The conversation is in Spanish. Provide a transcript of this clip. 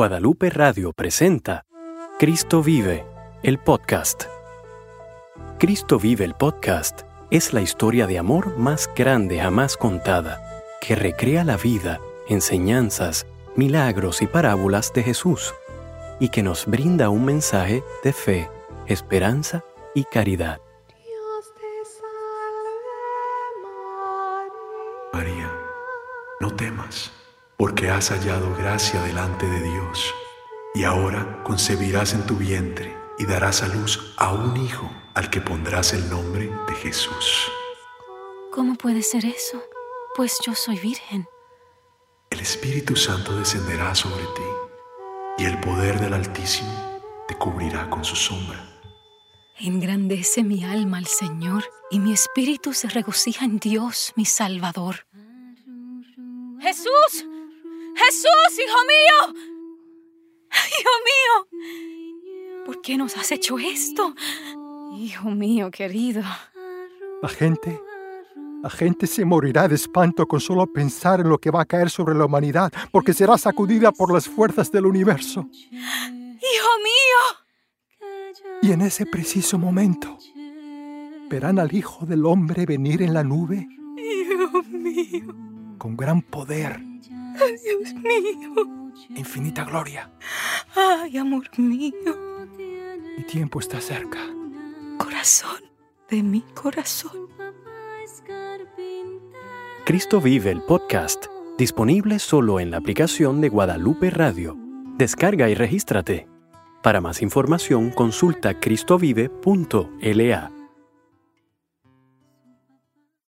Guadalupe Radio presenta Cristo vive, el podcast. Cristo vive el podcast es la historia de amor más grande jamás contada, que recrea la vida, enseñanzas, milagros y parábolas de Jesús, y que nos brinda un mensaje de fe, esperanza y caridad. María, no temas, porque has hallado gracia delante de Dios, y ahora concebirás en tu vientre y darás a luz a un hijo al que pondrás el nombre de Jesús. ¿Cómo puede ser eso? Pues yo soy virgen. El Espíritu Santo descenderá sobre ti, y el poder del Altísimo te cubrirá con su sombra. Engrandece mi alma al Señor, y mi espíritu se regocija en Dios, mi Salvador. ¡Jesús! ¡Jesús, hijo mío! ¡Hijo mío! ¿Por qué nos has hecho esto? Hijo mío querido. La gente, la gente se morirá de espanto con solo pensar en lo que va a caer sobre la humanidad, porque será sacudida por las fuerzas del universo. ¡Hijo mío! Y en ese preciso momento, verán al Hijo del Hombre venir en la nube ¡Hijo mío! con gran poder ¡Dios mío! infinita gloria. ¡Ay, amor mío! Mi tiempo está cerca. Corazón de mi corazón. Cristo vive el podcast, disponible solo en la aplicación de Guadalupe Radio. Descarga y regístrate. Para más información consulta cristovive.la.